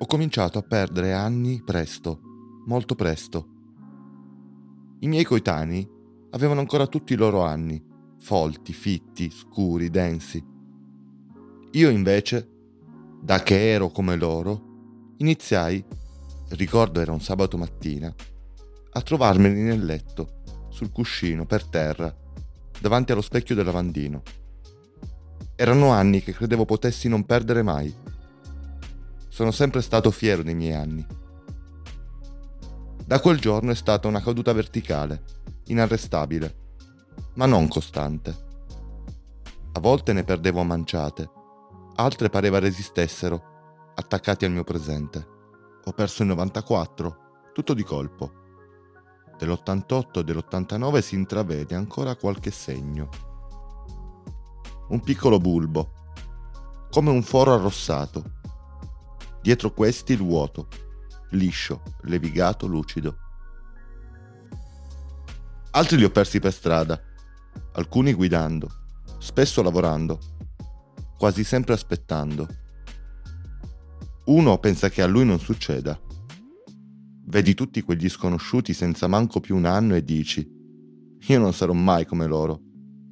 Ho cominciato a perdere anni presto, molto presto. I miei coetanei avevano ancora tutti i loro anni, folti, fitti, scuri, densi. Io invece, da che ero come loro, iniziai, ricordo era un sabato mattina, a trovarmeli nel letto, sul cuscino, per terra, davanti allo specchio del lavandino. Erano anni che credevo potessi non perdere mai. Sono sempre stato fiero dei miei anni. Da quel giorno è stata una caduta verticale, inarrestabile, ma non costante. A volte ne perdevo a manciate, altre pareva resistessero, attaccati al mio presente. Ho perso il 94, tutto di colpo. Dell'88 e dell'89 si intravede ancora qualche segno un piccolo bulbo, come un foro arrossato. Dietro questi il vuoto, liscio, levigato, lucido. Altri li ho persi per strada, alcuni guidando, spesso lavorando, quasi sempre aspettando. Uno pensa che a lui non succeda. Vedi tutti quegli sconosciuti senza manco più un anno e dici, io non sarò mai come loro,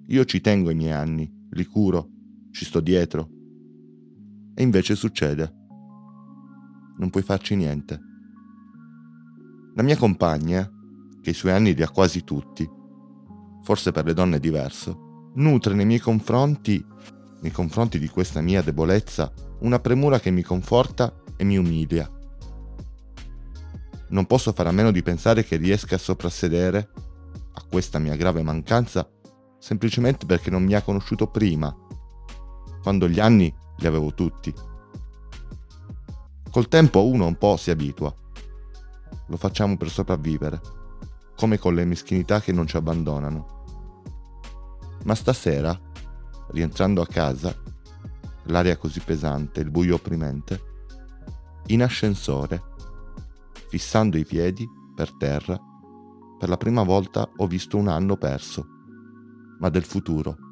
io ci tengo i miei anni li curo, ci sto dietro. E invece succede. Non puoi farci niente. La mia compagna, che i suoi anni li ha quasi tutti, forse per le donne è diverso, nutre nei miei confronti, nei confronti di questa mia debolezza, una premura che mi conforta e mi umilia. Non posso fare a meno di pensare che riesca a soprassedere a questa mia grave mancanza semplicemente perché non mi ha conosciuto prima, quando gli anni li avevo tutti. Col tempo uno un po' si abitua. Lo facciamo per sopravvivere, come con le meschinità che non ci abbandonano. Ma stasera, rientrando a casa, l'aria così pesante, il buio opprimente, in ascensore, fissando i piedi per terra, per la prima volta ho visto un anno perso ma del futuro.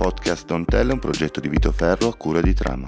Podcast Don't Tell è un progetto di Vito Ferro a cura di Trama.